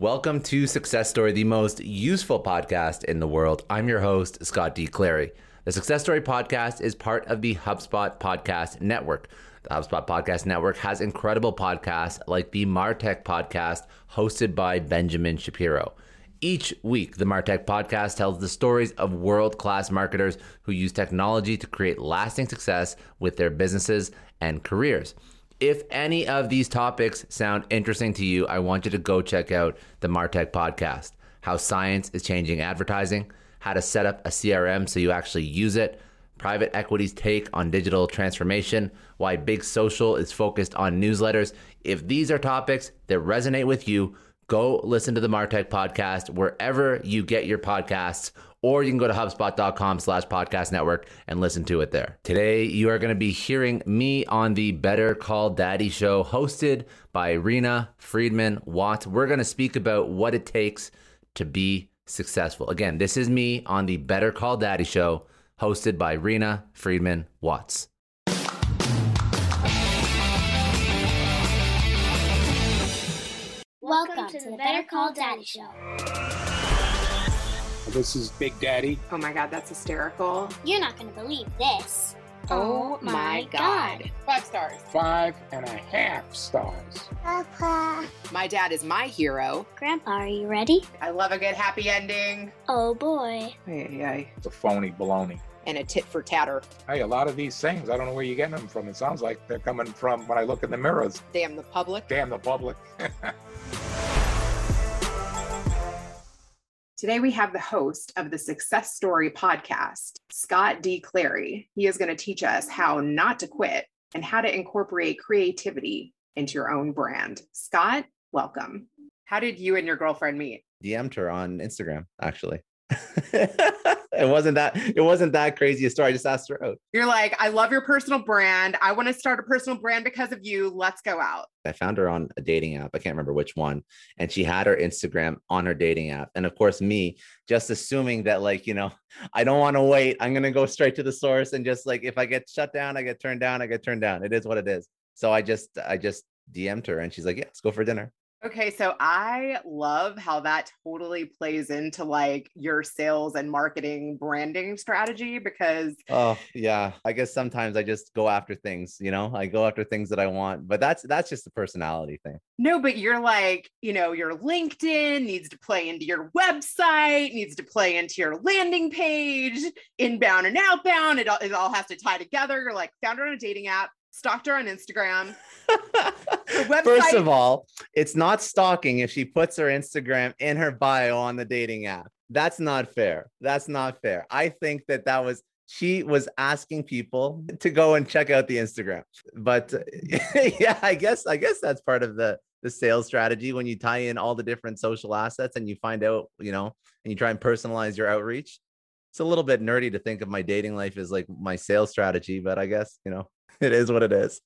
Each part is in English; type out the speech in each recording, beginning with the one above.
Welcome to Success Story, the most useful podcast in the world. I'm your host, Scott D. Clary. The Success Story podcast is part of the HubSpot Podcast Network. The HubSpot Podcast Network has incredible podcasts like the Martech podcast hosted by Benjamin Shapiro. Each week, the Martech podcast tells the stories of world class marketers who use technology to create lasting success with their businesses and careers. If any of these topics sound interesting to you, I want you to go check out the Martech podcast how science is changing advertising, how to set up a CRM so you actually use it, private equity's take on digital transformation, why big social is focused on newsletters. If these are topics that resonate with you, go listen to the Martech podcast wherever you get your podcasts or you can go to hubspot.com slash podcast network and listen to it there. Today, you are going to be hearing me on the Better Call Daddy show hosted by Reena Friedman Watts. We're going to speak about what it takes to be successful. Again, this is me on the Better Call Daddy show hosted by Reena Friedman Watts. Welcome to the Better Call Daddy Show. This is Big Daddy. Oh my god, that's hysterical. You're not going to believe this. Oh, my god. Five stars. Five and a half stars. Papa. My dad is my hero. Grandpa, are you ready? I love a good happy ending. Oh boy. Ay, ay, It's a phony baloney. And a tit for tatter. Hey, a lot of these things, I don't know where you're getting them from. It sounds like they're coming from when I look in the mirrors. Damn the public. Damn the public. Today we have the host of the Success Story podcast, Scott D. Clary. He is going to teach us how not to quit and how to incorporate creativity into your own brand. Scott, welcome. How did you and your girlfriend meet? DM'd her on Instagram, actually. it wasn't that it wasn't that crazy a story. I just asked her out. Oh. You're like, I love your personal brand. I want to start a personal brand because of you. Let's go out. I found her on a dating app. I can't remember which one. And she had her Instagram on her dating app. And of course, me just assuming that, like, you know, I don't want to wait. I'm going to go straight to the source and just like, if I get shut down, I get turned down, I get turned down. It is what it is. So I just, I just DM'd her and she's like, yeah, let's go for dinner. Okay, so I love how that totally plays into like your sales and marketing branding strategy because Oh, yeah. I guess sometimes I just go after things, you know, I go after things that I want, but that's, that's just a personality thing. no, but you're like, you know, your LinkedIn needs to play into your website, needs to play into your landing page, inbound and outbound. It all, it all has to tie together. You're like, founder on a dating app, stalked her on Instagram. website- First of all, it's not stalking if she puts her Instagram in her bio on the dating app. That's not fair. That's not fair. I think that that was she was asking people to go and check out the Instagram. But yeah, I guess I guess that's part of the the sales strategy when you tie in all the different social assets and you find out, you know, and you try and personalize your outreach. It's a little bit nerdy to think of my dating life as like my sales strategy, but I guess, you know, it is what it is.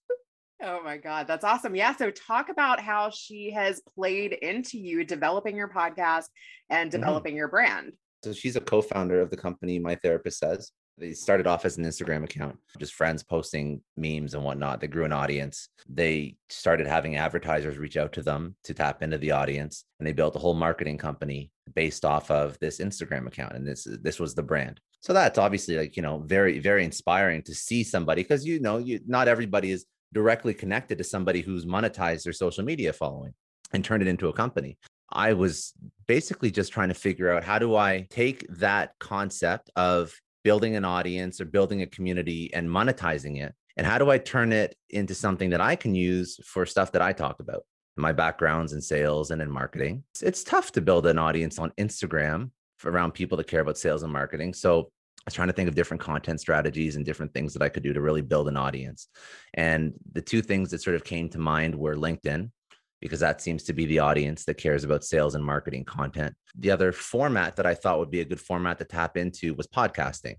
Oh my God, that's awesome. Yeah. So, talk about how she has played into you developing your podcast and Mm-hmm. developing your brand. So she's a co-founder of the company My Therapist Says. They started off as an Instagram account, just friends posting memes and whatnot. They grew an audience. They started having advertisers reach out to them to tap into the audience, and they built a whole marketing company based off of this Instagram account. And this this was the brand. So that's obviously like you know very very inspiring to see somebody because you know you not everybody is directly connected to somebody who's monetized their social media following and turned it into a company. I was basically just trying to figure out how do I take that concept of building an audience or building a community and monetizing it? And how do I turn it into something that I can use for stuff that I talk about? My backgrounds in sales and in marketing. It's, it's tough to build an audience on Instagram around people that care about sales and marketing so I was trying to think of different content strategies and different things that I could do to really build an audience. And the two things that sort of came to mind were LinkedIn, because that seems to be the audience that cares about sales and marketing content. The other format that I thought would be a good format to tap into was podcasting.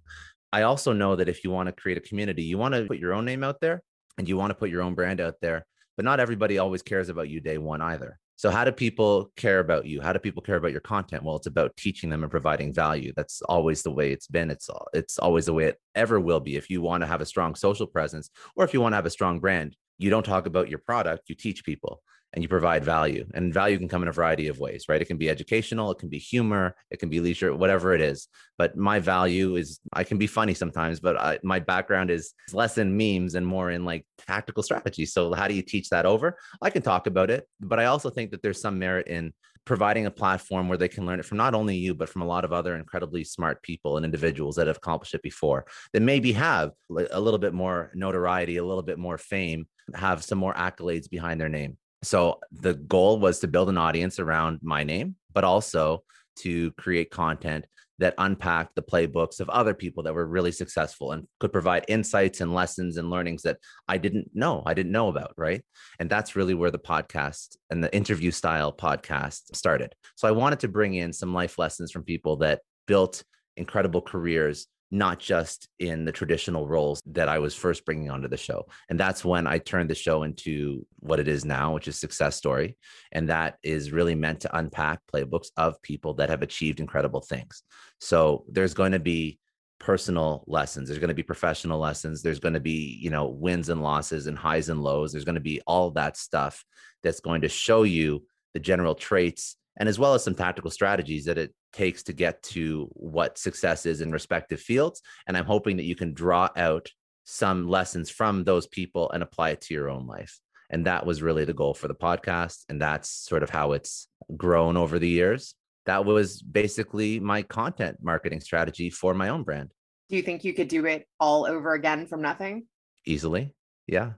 I also know that if you want to create a community, you want to put your own name out there and you want to put your own brand out there, but not everybody always cares about you day one either. So, how do people care about you? How do people care about your content? Well, it's about teaching them and providing value. That's always the way it's been. It's all, it's always the way it ever will be. If you want to have a strong social presence, or if you want to have a strong brand, you don't talk about your product. You teach people. And you provide value. And value can come in a variety of ways, right? It can be educational, it can be humor, it can be leisure, whatever it is. But my value is I can be funny sometimes, but I, my background is less in memes and more in like tactical strategy. So, how do you teach that over? I can talk about it, but I also think that there's some merit in providing a platform where they can learn it from not only you but from a lot of other incredibly smart people and individuals that have accomplished it before that maybe have a little bit more notoriety a little bit more fame have some more accolades behind their name so the goal was to build an audience around my name, but also to create content that unpacked the playbooks of other people that were really successful and could provide insights and lessons and learnings that I didn't know, I didn't know about, right? And that's really where the podcast and the interview style podcast started. So I wanted to bring in some life lessons from people that built incredible careers not just in the traditional roles that I was first bringing onto the show. And that's when I turned the show into what it is now, which is Success Story. And that is really meant to unpack playbooks of people that have achieved incredible things. So there's going to be personal lessons there's going to be professional lessons there's going to be you know wins and losses and highs and lows there's going to be all that stuff that's going to show you the general traits and as well as some tactical strategies that it takes to get to what success is in respective fields. And I'm hoping that you can draw out some lessons from those people and apply it to your own life. And that was really the goal for the podcast. And that's sort of how it's grown over the years. That was basically my content marketing strategy for my own brand. Do you think you could do it all over again from nothing? Easily. Yeah.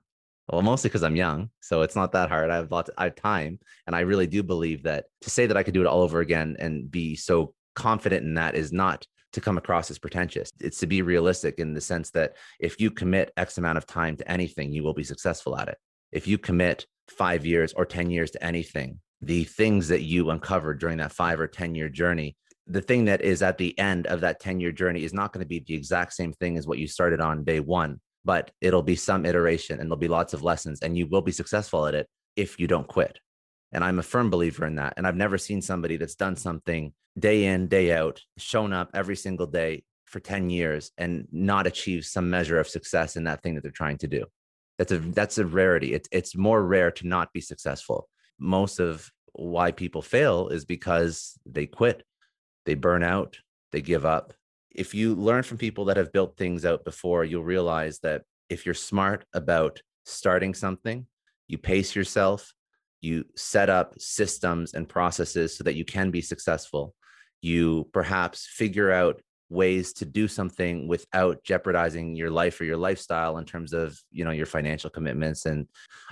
Well, mostly because I'm young, so it's not that hard. I have lots, I have time, and I really do believe that to say that I could do it all over again and be so confident in that is not to come across as pretentious. It's to be realistic in the sense that if you commit X amount of time to anything, you will be successful at it. If you commit five years or 10 years to anything, the things that you uncovered during that five or 10 year journey, the thing that is at the end of that 10 year journey is not going to be the exact same thing as what you started on day one but it'll be some iteration and there'll be lots of lessons and you will be successful at it if you don't quit. And I'm a firm believer in that. And I've never seen somebody that's done something day in, day out, shown up every single day for 10 years and not achieve some measure of success in that thing that they're trying to do. That's a that's a rarity. It's it's more rare to not be successful. Most of why people fail is because they quit, they burn out, they give up, if you learn from people that have built things out before, you'll realize that if you're smart about starting something, you pace yourself, you set up systems and processes so that you can be successful. You perhaps figure out ways to do something without jeopardizing your life or your lifestyle in terms of you know your financial commitments and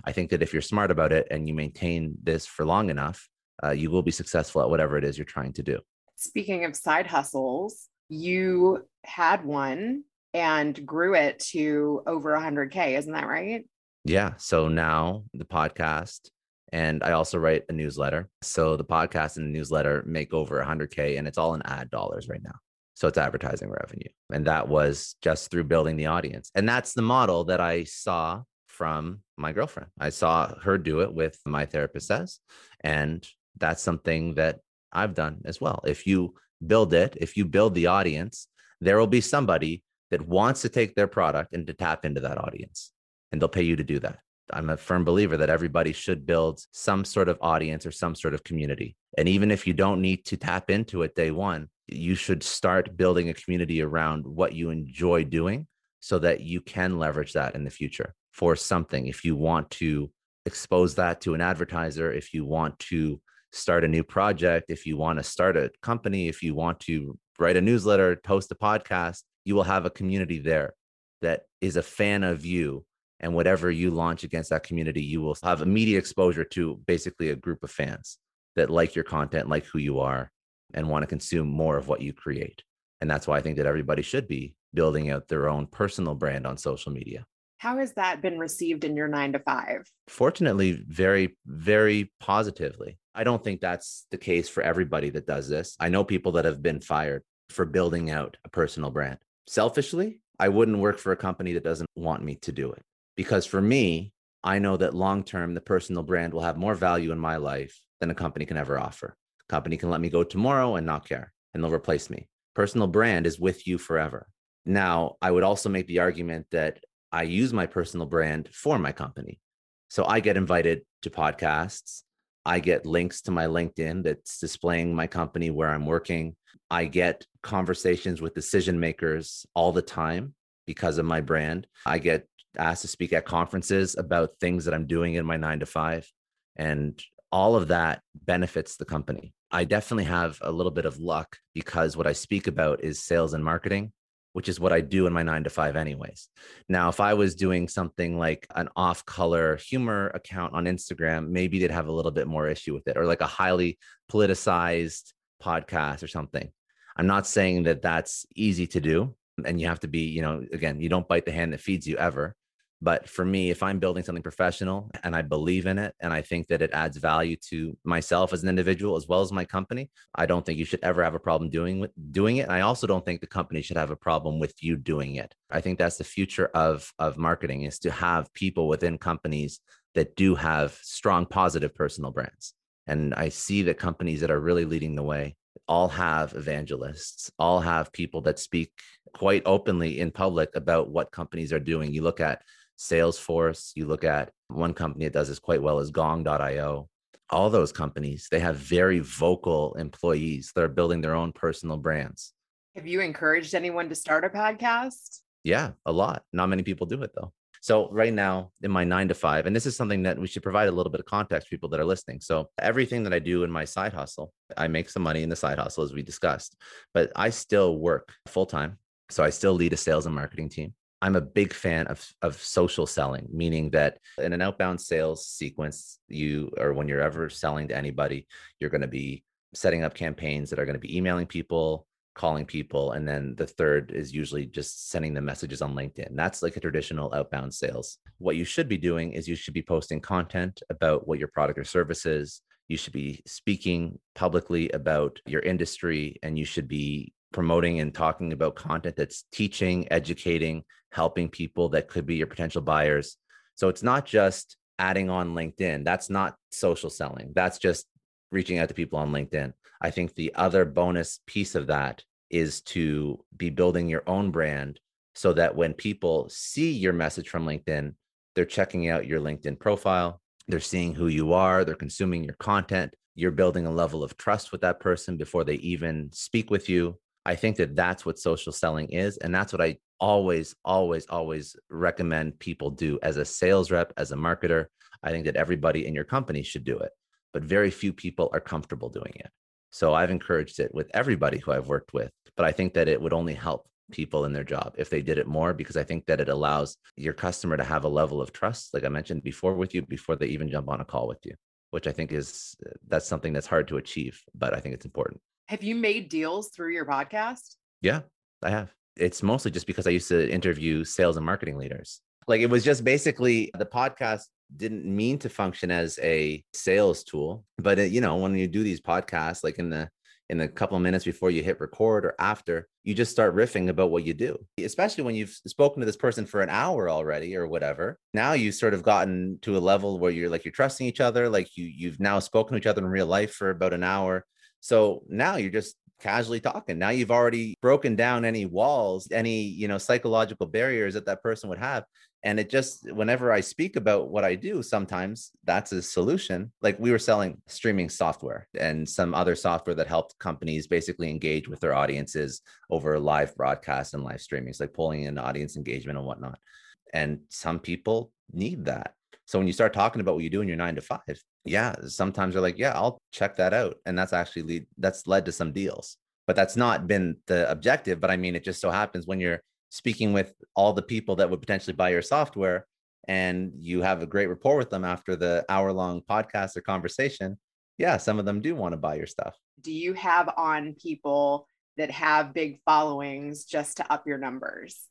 i think that if you're smart about it and you maintain this for long enough uh, you will be successful at whatever it is you're trying to do speaking of side hustles you had one and grew it to over 100K. Isn't that right? Yeah. So now the podcast, and I also write a newsletter. So the podcast and the newsletter make over 100K, and it's all in ad dollars right now. So it's advertising revenue. And that was just through building the audience. And that's the model that I saw from my girlfriend. I saw her do it with my therapist says. And that's something that I've done as well. If you build it, if you build the audience, there will be somebody that wants to take their product and to tap into that audience, and they'll pay you to do that. I'm a firm believer that everybody should build some sort of audience or some sort of community. And even if you don't need to tap into it day one, you should start building a community around what you enjoy doing so that you can leverage that in the future for something. If you want to expose that to an advertiser, if you want to start a new project, if you want to start a company, if you want to write a newsletter, post a podcast, you will have a community there that is a fan of you. And whatever you launch against that community, you will have immediate exposure to basically a group of fans that like your content, like who you are, and want to consume more of what you create. And that's why I think that everybody should be building out their own personal brand on social media. How has that been received in your nine to five? Fortunately, very, very positively. I don't think that's the case for everybody that does this. I know people that have been fired for building out a personal brand. Selfishly, I wouldn't work for a company that doesn't want me to do it. Because for me, I know that long term, the personal brand will have more value in my life than a company can ever offer. A company can let me go tomorrow and not care, and they'll replace me. Personal brand is with you forever. Now, I would also make the argument that I use my personal brand for my company. So I get invited to podcasts. I get links to my LinkedIn that's displaying my company where I'm working. I get conversations with decision makers all the time because of my brand. I get asked to speak at conferences about things that I'm doing in my nine to five. And all of that benefits the company. I definitely have a little bit of luck because what I speak about is sales and marketing, which is what I do in my nine to five, anyways. Now, if I was doing something like an off color humor account on Instagram, maybe they'd have a little bit more issue with it, or like a highly politicized podcast or something. I'm not saying that that's easy to do. And you have to be, you know, again, you don't bite the hand that feeds you ever. But for me, if I'm building something professional and I believe in it and I think that it adds value to myself as an individual as well as my company, I don't think you should ever have a problem doing doing it. And I also don't think the company should have a problem with you doing it. I think that's the future of of marketing is to have people within companies that do have strong positive personal brands. And I see that companies that are really leading the way all have evangelists, all have people that speak quite openly in public about what companies are doing. You look at Salesforce, you look at one company that does this quite well is gong.io. All those companies, they have very vocal employees that are building their own personal brands. Have you encouraged anyone to start a podcast? Yeah, a lot. Not many people do it though. So right now in my nine to five, and this is something that we should provide a little bit of context people that are listening. So everything that I do in my side hustle, I make some money in the side hustle as we discussed, but I still work full time. So I still lead a sales and marketing team. I'm a big fan of, of social selling, meaning that in an outbound sales sequence, you or when you're ever selling to anybody, you're going to be setting up campaigns that are going to be emailing people, calling people. And then the third is usually just sending them messages on LinkedIn. That's like a traditional outbound sales. What you should be doing is you should be posting content about what your product or service is. You should be speaking publicly about your industry and you should be promoting and talking about content that's teaching, educating, helping people that could be your potential buyers. So it's not just adding on LinkedIn. That's not social selling. That's just reaching out to people on LinkedIn. I think the other bonus piece of that is to be building your own brand so that when people see your message from LinkedIn, they're checking out your LinkedIn profile, they're seeing who you are, they're consuming your content, you're building a level of trust with that person before they even speak with you. I think that that's what social selling is. And that's what I always, always, always recommend people do as a sales rep, as a marketer. I think that everybody in your company should do it, but very few people are comfortable doing it. So I've encouraged it with everybody who I've worked with, but I think that it would only help people in their job if they did it more because I think that it allows your customer to have a level of trust, like I mentioned before with you, before they even jump on a call with you, which I think is that's something that's hard to achieve, but I think it's important. Have you made deals through your podcast? Yeah, I have. It's mostly just because I used to interview sales and marketing leaders. Like it was just basically the podcast didn't mean to function as a sales tool, but it, you know, when you do these podcasts, like in the in the couple of minutes before you hit record or after, you just start riffing about what you do. Especially when you've spoken to this person for an hour already or whatever. Now you've sort of gotten to a level where you're like you're trusting each other, like you you've now spoken to each other in real life for about an hour so now you're just casually talking. Now you've already broken down any walls, any, you know, psychological barriers that that person would have. And it just, whenever I speak about what I do, sometimes that's a solution. Like we were selling streaming software and some other software that helped companies basically engage with their audiences over live broadcasts and live streamings, like pulling in audience engagement and whatnot. And some people need that. So when you start talking about what you do in your nine to five, yeah, sometimes they're like, yeah, I'll check that out. And that's actually lead, that's led to some deals, but that's not been the objective. But I mean, it just so happens when you're speaking with all the people that would potentially buy your software and you have a great rapport with them after the hour long podcast or conversation, yeah, some of them do want to buy your stuff. Do you have on people that have big followings just to up your numbers?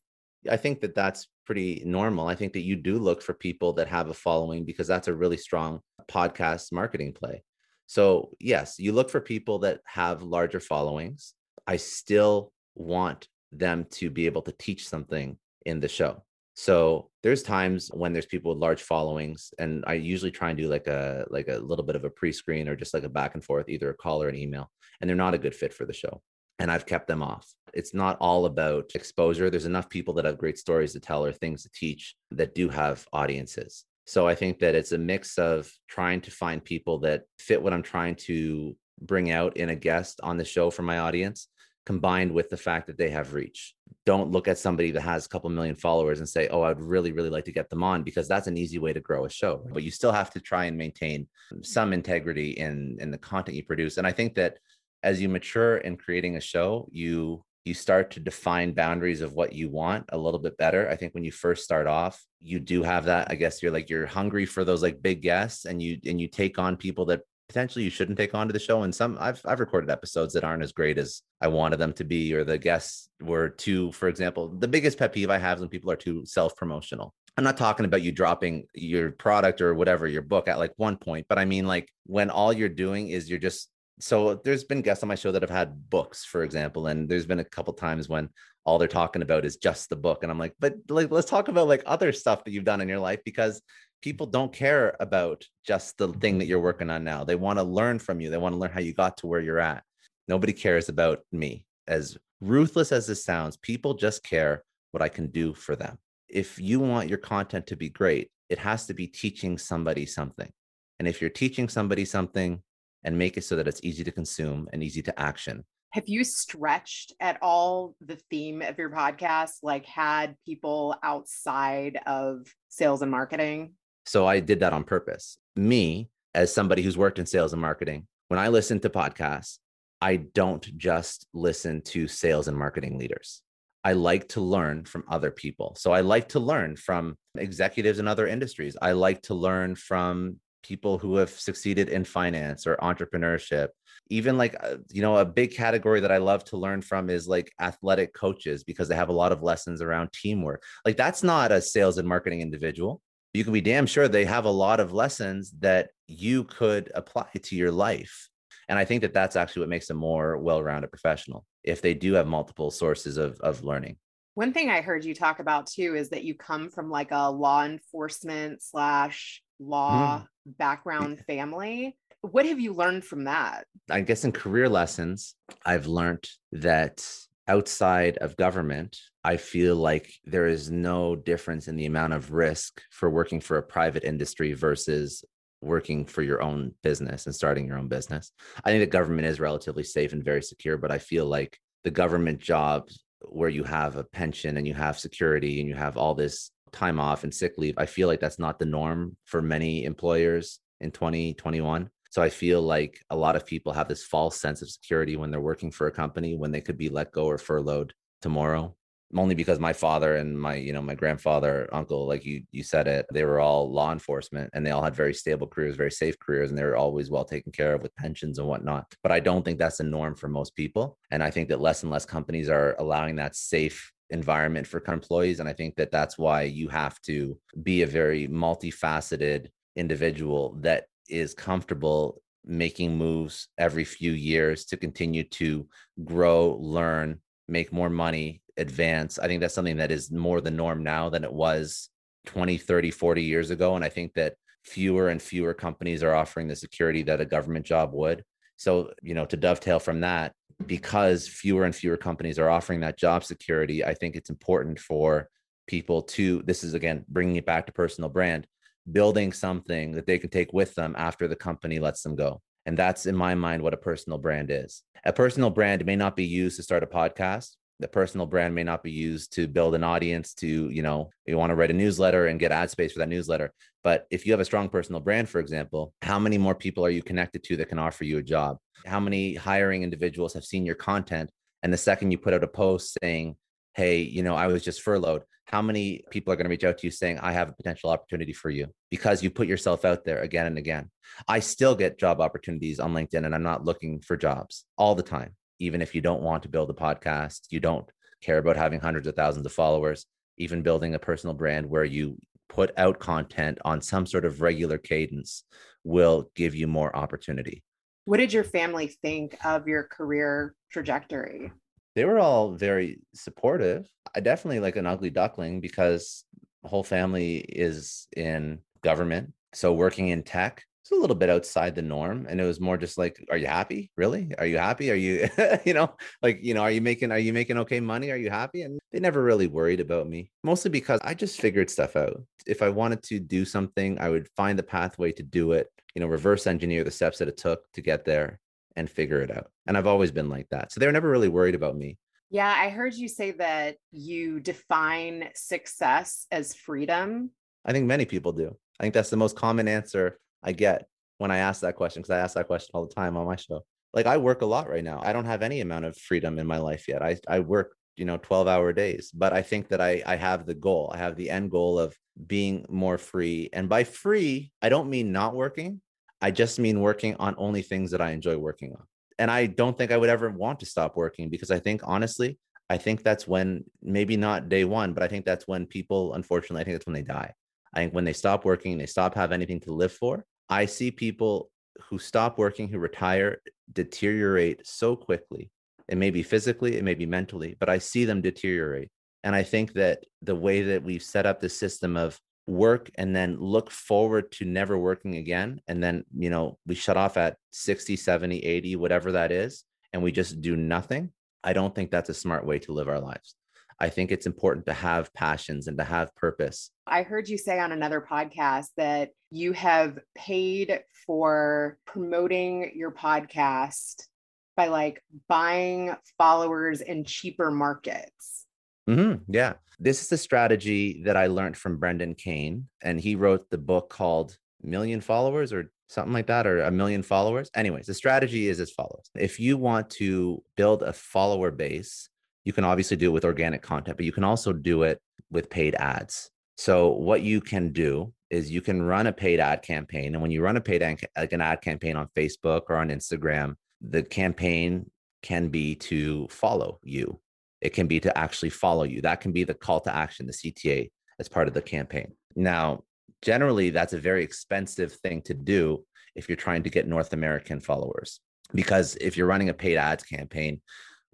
I think that that's pretty normal. I think that you do look for people that have a following because that's a really strong podcast marketing play. So, yes, you look for people that have larger followings. I still want them to be able to teach something in the show. So there's times when there's people with large followings, and I usually try and do like a like a little bit of a pre-screen or just like a back and forth, either a call or an email, and they're not a good fit for the show and I've kept them off. It's not all about exposure. There's enough people that have great stories to tell or things to teach that do have audiences. So I think that it's a mix of trying to find people that fit what I'm trying to bring out in a guest on the show for my audience, combined with the fact that they have reach. Don't look at somebody that has a couple million followers and say, oh, I'd really, really like to get them on because that's an easy way to grow a show. But you still have to try and maintain some integrity in, in the content you produce. And I think that as you mature in creating a show, you you start to define boundaries of what you want a little bit better. I think when you first start off, you do have that. I guess you're like you're hungry for those like big guests and you and you take on people that potentially you shouldn't take on to the show. And some I've I've recorded episodes that aren't as great as I wanted them to be, or the guests were too, for example, the biggest pet peeve I have is when people are too self-promotional. I'm not talking about you dropping your product or whatever, your book at like one point, but I mean like when all you're doing is you're just so uh, there's been guests on my show that have had books, for example, and there's been a couple times when all they're talking about is just the book, and I'm like, but like, let's talk about like other stuff that you've done in your life because people don't care about just the thing that you're working on now. They want to learn from you. They want to learn how you got to where you're at. Nobody cares about me. As ruthless as this sounds, people just care what I can do for them. If you want your content to be great, it has to be teaching somebody something. And if you're teaching somebody something, and make it so that it's easy to consume and easy to action. Have you stretched at all the theme of your podcast? Like, had people outside of sales and marketing? So, I did that on purpose. Me, as somebody who's worked in sales and marketing, when I listen to podcasts, I don't just listen to sales and marketing leaders. I like to learn from other people. So I like to learn from executives in other industries. I like to learn from people who have succeeded in finance or entrepreneurship. Even like uh, you know a big category that i love to learn from is like athletic coaches because they have a lot of lessons around teamwork. Like that's not a sales and marketing individual. You can be damn sure they have a lot of lessons that you could apply to your life. And i think that that's actually what makes a more well-rounded professional if they do have multiple sources of, of learning. One thing i heard you talk about too is that you come from like a law enforcement slash law mm background family. What have you learned from that? I guess in career lessons, I've learned that outside of government, I feel like there is no difference in the amount of risk for working for a private industry versus working for your own business and starting your own business. I think the government is relatively safe and very secure, but I feel like the government jobs where you have a pension and you have security and you have all this time off and sick leave, I feel like that's not the norm for many employers in 2021. So I feel like a lot of people have this false sense of security when they're working for a company when they could be let go or furloughed tomorrow. Only because my father and my, you know, my grandfather, uncle, like you you said it, they were all law enforcement and they all had very stable careers, very safe careers, and they were always well taken care of with pensions and whatnot. But I don't think that's the norm for most people. And I think that less and less companies are allowing that safe environment for employees. And I think that that's why you have to be a very multifaceted individual that is comfortable making moves every few years to continue to grow, learn, make more money, advance. I think that's something that is more the norm now than it was 20, 30, 40 years ago. And I think that fewer and fewer companies are offering the security that a government job would. So, you know, to dovetail from that, because fewer and fewer companies are offering that job security, I think it's important for people to, this is again, bringing it back to personal brand, building something that they can take with them after the company lets them go. And that's in my mind what a personal brand is. A personal brand may not be used to start a podcast, the personal brand may not be used to build an audience to you know you want to write a newsletter and get ad space for that newsletter. But if you have a strong personal brand for example how many more people are you connected to that can offer you a job? How many hiring individuals have seen your content? And the second you put out a post saying hey you know i was just furloughed how many people are going to reach out to you saying i have a potential opportunity for you because you put yourself out there again and again. I still get job opportunities on linkedin and i'm not looking for jobs all the time even if you don't want to build a podcast, you don't care about having hundreds of thousands of followers, even building a personal brand where you put out content on some sort of regular cadence will give you more opportunity. What did your family think of your career trajectory? They were all very supportive. I definitely like an ugly duckling because whole family is in government. So working in tech, it's a little bit outside the norm and it was more just like are you happy? Really? Are you happy? Are you you know like you know are you making are you making okay money? Are you happy? And they never really worried about me mostly because i just figured stuff out. If i wanted to do something i would find the pathway to do it you know reverse engineer the steps that it took to get there and figure it out. And i've always been like that. So they were never really worried about me. Yeah, I heard you say that you define success as freedom. i think many people do. I think that's the most common answer i get when i ask that question because i ask that question all the time on my show. Like i work a lot right now. I don't have any amount of freedom in my life yet. I, I work you know 12 hour days but i think that I, I have the goal. I have the end goal of being more free and by free i don't mean not working. I just mean working on only things that i enjoy working on. And i don't think i would ever want to stop working because i think honestly i think that's when maybe not day one but i think that's when people unfortunately i think that's when they die. I think when they stop working they stop have anything to live for i see people who stop working who retire deteriorate so quickly. It may be physically it may be mentally but i see them deteriorate. And i think that the way that we've set up the system of work and then look forward to never working again and then you know we shut off at 60 70 80 whatever that is and we just do nothing i don't think that's a smart way to live our lives i think it's important to have passions and to have purpose I heard you say on another podcast that you have paid for promoting your podcast by like buying followers in cheaper markets. hmm yeah. This is the strategy that I learned from Brendan Kane. And he wrote the book called Million Followers or something like that, or A Million Followers. Anyways, the strategy is as follows If you want to build a follower base, you can obviously do it with organic content, but you can also do it with paid ads. So, what you can do is you can run a paid ad campaign. And when you run a paid ad, like an ad campaign on Facebook or on Instagram, the campaign can be to follow you it can be to actually follow you. That can be the call to action, the CTA, as part of the campaign. Now, generally, that's a very expensive thing to do if you're trying to get North American followers. Because if you're running a paid ads campaign,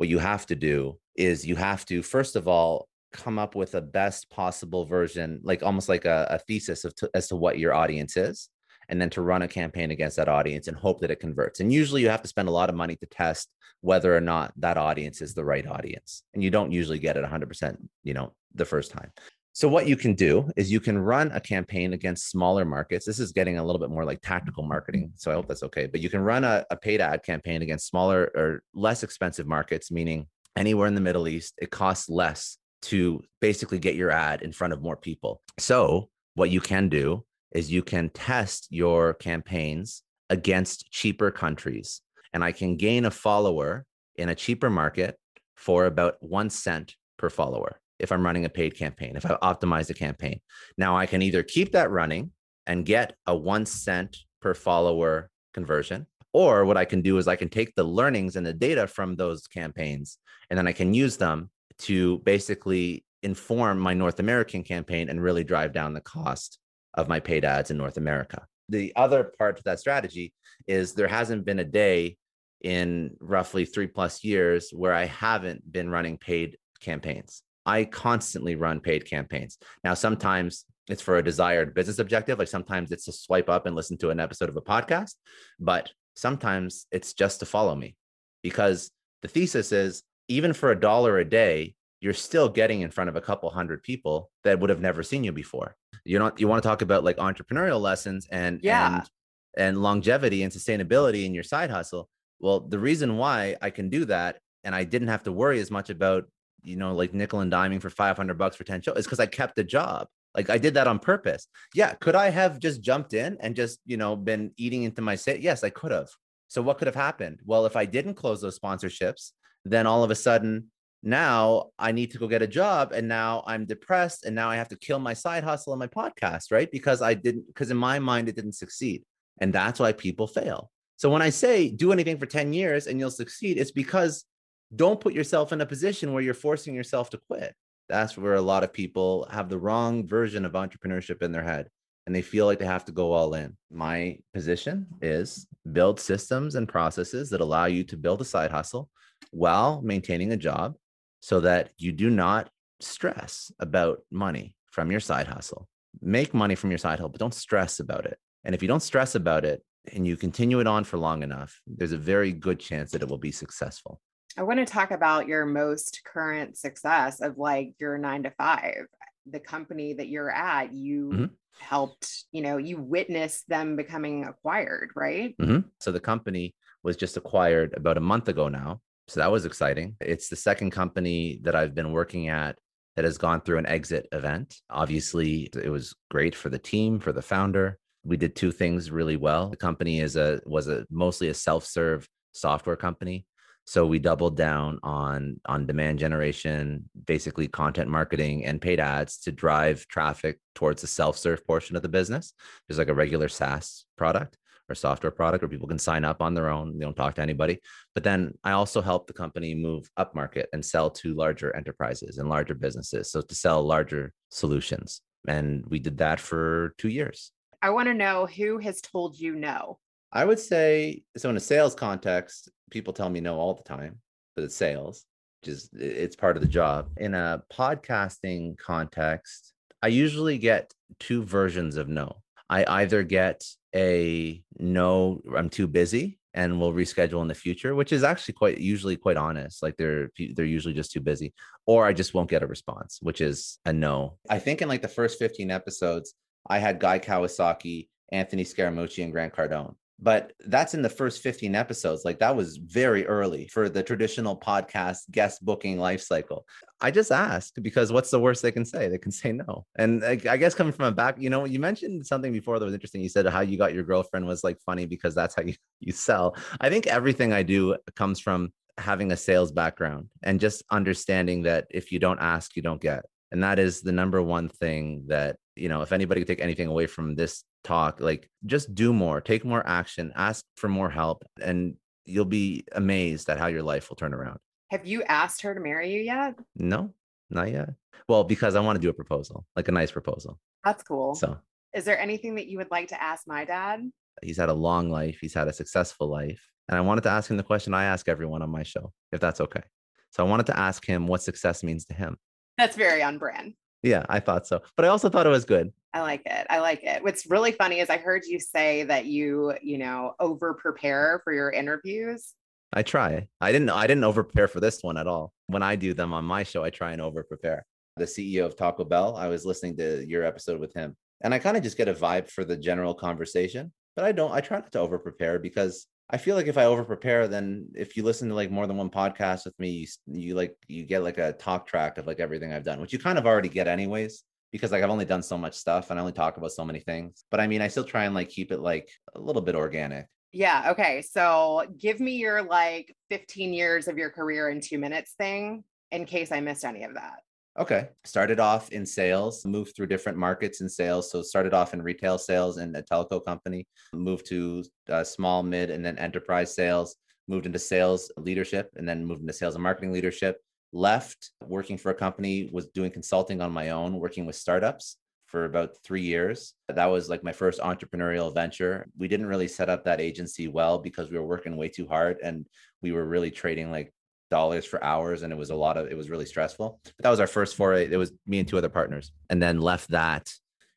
what you have to do is you have to, first of all, come up with a best possible version, like almost like a, a thesis of to, as to what your audience is and then to run a campaign against that audience and hope that it converts. And usually you have to spend a lot of money to test whether or not that audience is the right audience. And you don't usually get it 100%, you know, the first time. So what you can do is you can run a campaign against smaller markets. This is getting a little bit more like tactical marketing. So I hope that's okay. But you can run a, a paid ad campaign against smaller or less expensive markets, meaning anywhere in the Middle East, it costs less to basically get your ad in front of more people. So what you can do is you can test your campaigns against cheaper countries. And I can gain a follower in a cheaper market for about one cent per follower if I'm running a paid campaign, if I optimize a campaign. Now I can either keep that running and get a one cent per follower conversion. Or what I can do is I can take the learnings and the data from those campaigns, and then I can use them to basically inform my North American campaign and really drive down the cost of my paid ads in North America. The other part to that strategy is there hasn't been a day in roughly three plus years where I haven't been running paid campaigns. I constantly run paid campaigns. Now, sometimes it's for a desired business objective. Like sometimes it's to swipe up and listen to an episode of a podcast, but sometimes it's just to follow me because the thesis is even for a dollar a day, you're still getting in front of a couple hundred people that would have never seen you before. You know, you want to talk about like entrepreneurial lessons and Yeah. and and longevity and sustainability in your side hustle. Well, the reason why I can do that and I didn't have to worry as much about, you know, like nickel and diming for 500 bucks for 10 shows is because I kept the job. Like I did that on purpose. Yeah. Could I have just jumped in and just, you know, been eating into my set? Yes, I could have. So what could have happened? Well, if I didn't close those sponsorships, then all of a sudden now I need to go get a job and now I'm depressed and now I have to kill my side hustle and my podcast, right? Because I didn't, because in my mind, it didn't succeed. And that's why people fail. So when I say do anything for 10 years and you'll succeed, it's because don't put yourself in a position where you're forcing yourself to quit. That's where a lot of people have the wrong version of entrepreneurship in their head and they feel like they have to go all in. My position is build systems and processes that allow you to build a side hustle while maintaining a job so that you do not stress about money from your side hustle. Make money from your side hustle, but don't stress about it. And if you don't stress about it and you continue it on for long enough, there's a very good chance that it will be successful. I want to talk about your most current success of like your nine to five. The company that you're at, you Mhm. helped, you know, you witnessed them becoming acquired, right? Mhm. So the company was just acquired about a month ago now. So that was exciting. It's the second company that I've been working at that has gone through an exit event. Obviously, it was great for the team, for the founder. We did two things really well. The company is a was a mostly a self-serve software company. So we doubled down on on demand generation, basically content marketing and paid ads to drive traffic towards the self-serve portion of the business. There's like a regular SaaS product or software product where people can sign up on their own. They don't talk to anybody. But then I also help the company move up market and sell to larger enterprises and larger businesses. So to sell larger solutions. And we did that for two years. I want to know who has told you no. I would say so in a sales context, people tell me no all the time, but it's sales, which is it's part of the job. In a podcasting context, I usually get two versions of no. I either get a no, I'm too busy and we'll reschedule in the future, which is actually quite usually quite honest. Like they're they're usually just too busy, or I just won't get a response, which is a no. I think in like the first 15 episodes, I had Guy Kawasaki, Anthony Scaramucci, and Grant Cardone. But that's in the first 15 episodes. Like that was very early for the traditional podcast guest booking life cycle. I just asked because what's the worst they can say? They can say no. And I, guess coming from a back, you know, you mentioned something before that was interesting. You said how you got your girlfriend was like funny because that's how you, you sell. I think everything I do comes from having a sales background and just understanding that if you don't ask, you don't get. And that is the number one thing that, you know, if anybody could take anything away from this talk, like just do more, take more action, ask for more help, and you'll be amazed at how your life will turn around. Have you asked her to marry you yet? No, not yet. Well, because I want to do a proposal, like a nice proposal. That's cool. So Is there anything that you would like to ask my dad? he's had a long life, he's had a successful life. And I wanted to ask him the question I ask everyone on my show, if that's okay. So I wanted to ask him what success means to him. That's very on brand. Yeah, I thought so. But I also thought it was good. I like it. I like it. What's really funny is I heard you say that you, you know, over prepare for your interviews. I try. I didn't I didn't over prepare for this one at all. When I do them on my show, I try and over prepare. The CEO of Taco Bell, I was listening to your episode with him, and I kind of just get a vibe for the general conversation. But I don't. I try not to over prepare because I feel like if I over prepare, then if you listen to like more than one podcast with me, you, you like you get like a talk track of like everything I've done, which you kind of already get anyways because like I've only done so much stuff and I only talk about so many things. But I mean, I still try and like keep it like a little bit organic. Yeah. Okay. So give me your like 15 years of your career in two minutes thing in case I missed any of that. Okay. Started off in sales, moved through different markets in sales. So started off in retail sales in a telco company, moved to uh, small, mid, and then enterprise sales, moved into sales leadership, and then moved into sales and marketing leadership. Left working for a company, was doing consulting on my own, working with startups for about three years. That was like my first entrepreneurial venture. We didn't really set up that agency well because we were working way too hard and we were really trading like dollars for hours and it was a lot of it was really stressful but that was our first foray it was me and two other partners and then left that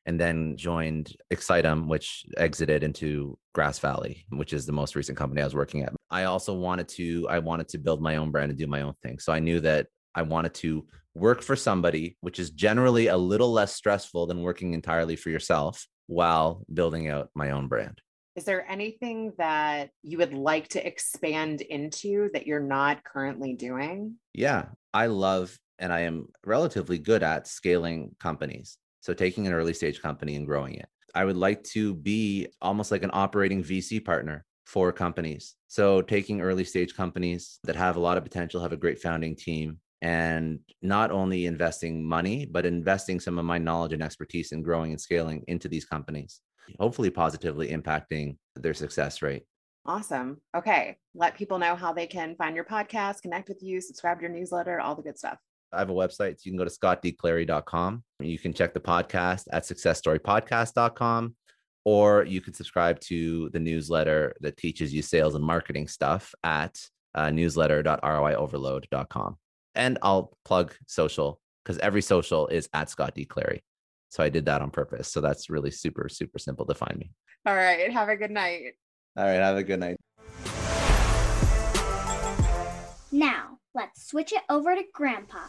and then joined Excitem, which exited into Grass Valley, which is the most recent company I was working at. I also wanted to, I wanted to build my own brand and do my own thing. So I knew that I wanted to work for somebody, which is generally a little less stressful than working entirely for yourself while building out my own brand. Is there anything that you would like to expand into that you're not currently doing? Yeah, I love and I am relatively good at scaling companies. So taking an early stage company and growing it. I would like to be almost like an operating VC partner for companies. So taking early stage companies that have a lot of potential, have a great founding team, and not only investing money, but investing some of my knowledge and expertise in growing and scaling into these companies, hopefully positively impacting their success rate. Awesome. Okay. Let people know how they can find your podcast, connect with you, subscribe to your newsletter, all the good stuff. I have a website. So you can go to scottdclary.com. You can check the podcast at successstorypodcast.com, or you can subscribe to the newsletter that teaches you sales and marketing stuff at uh, newsletter.roioverload.com. And I'll plug social because every social is at Scott D. Clary. So I did that on purpose. So that's really super, super simple to find me. All right. Have a good night. All right. Have a good night. Now, let's switch it over to Grandpa.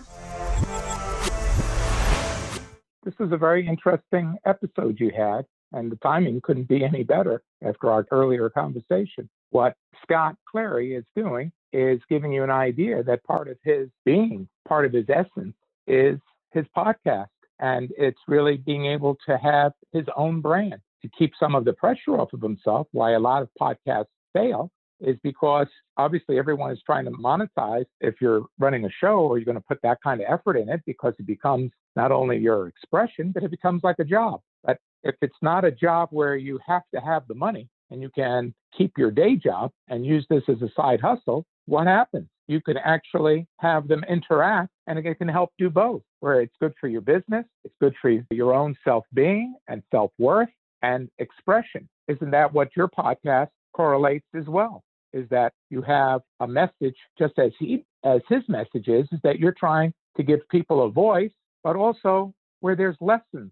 This is a very interesting episode you had, and the timing couldn't be any better after our earlier conversation. What Scott Clary is doing is giving you an idea that part of his being, part of his essence, is his podcast. And it's really being able to have his own brand to keep some of the pressure off of himself. Why a lot of podcasts fail is because obviously everyone is trying to monetize if you're running a show or you're going to put that kind of effort in it because it becomes not only your expression, but it becomes like a job. But if it's not a job where you have to have the money and you can keep your day job and use this as a side hustle, what happens? You can actually have them interact and it can help do both, where it's good for your business, it's good for your own self being and self worth and expression. Isn't that what your podcast correlates as well? Is that you have a message just as he as his message is, is that you're trying to give people a voice, but also where there's lessons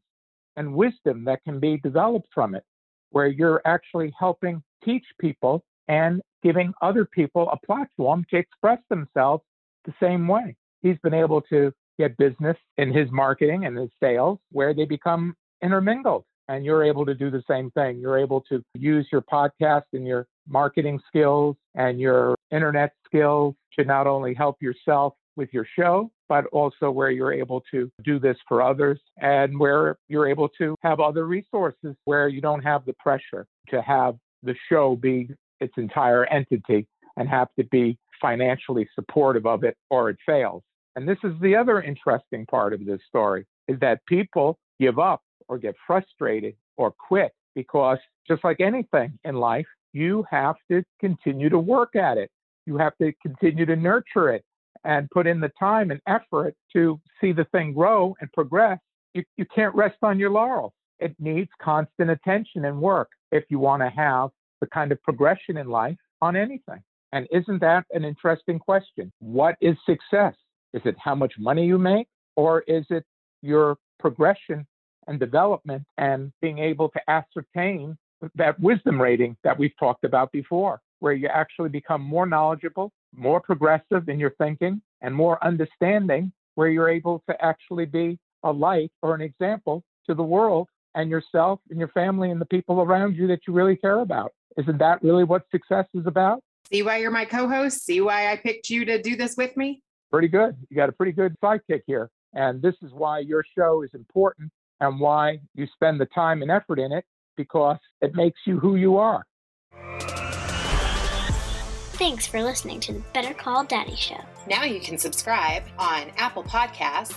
and wisdom that can be developed from it, where you're actually helping teach people and giving other people a platform to express themselves the same way. He's been able to get business in his marketing and his sales where they become intermingled. And you're able to do the same thing. You're able to use your podcast and your marketing skills and your internet skills to not only help yourself with your show, but also where you're able to do this for others and where you're able to have other resources where you don't have the pressure to have the show be its entire entity and have to be financially supportive of it or it fails. And this is the other interesting part of this story is that people give up or get frustrated or quit because just like anything in life, you have to continue to work at it. You have to continue to nurture it and put in the time and effort to see the thing grow and progress. You, you can't rest on your laurels. It needs constant attention and work if you want to have the kind of progression in life on anything. And isn't that an interesting question? What is success? Is it how much money you make, or is it your progression and development and being able to ascertain that wisdom rating that we've talked about before, where you actually become more knowledgeable, more progressive in your thinking, and more understanding, where you're able to actually be a light or an example to the world and yourself and your family and the people around you that you really care about. Isn't that really what success is about? See why you're my co host? See why I picked you to do this with me? Pretty good. You got a pretty good sidekick here. And this is why your show is important and why you spend the time and effort in it because it makes you who you are. Thanks for listening to the Better Call Daddy Show. Now you can subscribe on Apple Podcasts,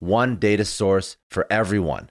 one data source for everyone.